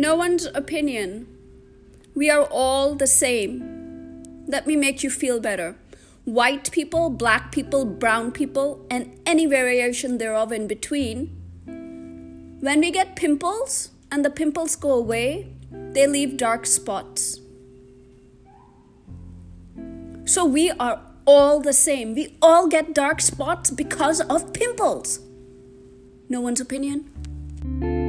no one's opinion. We are all the same. Let me make you feel better. White people, black people, brown people, and any variation thereof in between. When we get pimples and the pimples go away, they leave dark spots. So we are all the same. We all get dark spots because of pimples. No one's opinion?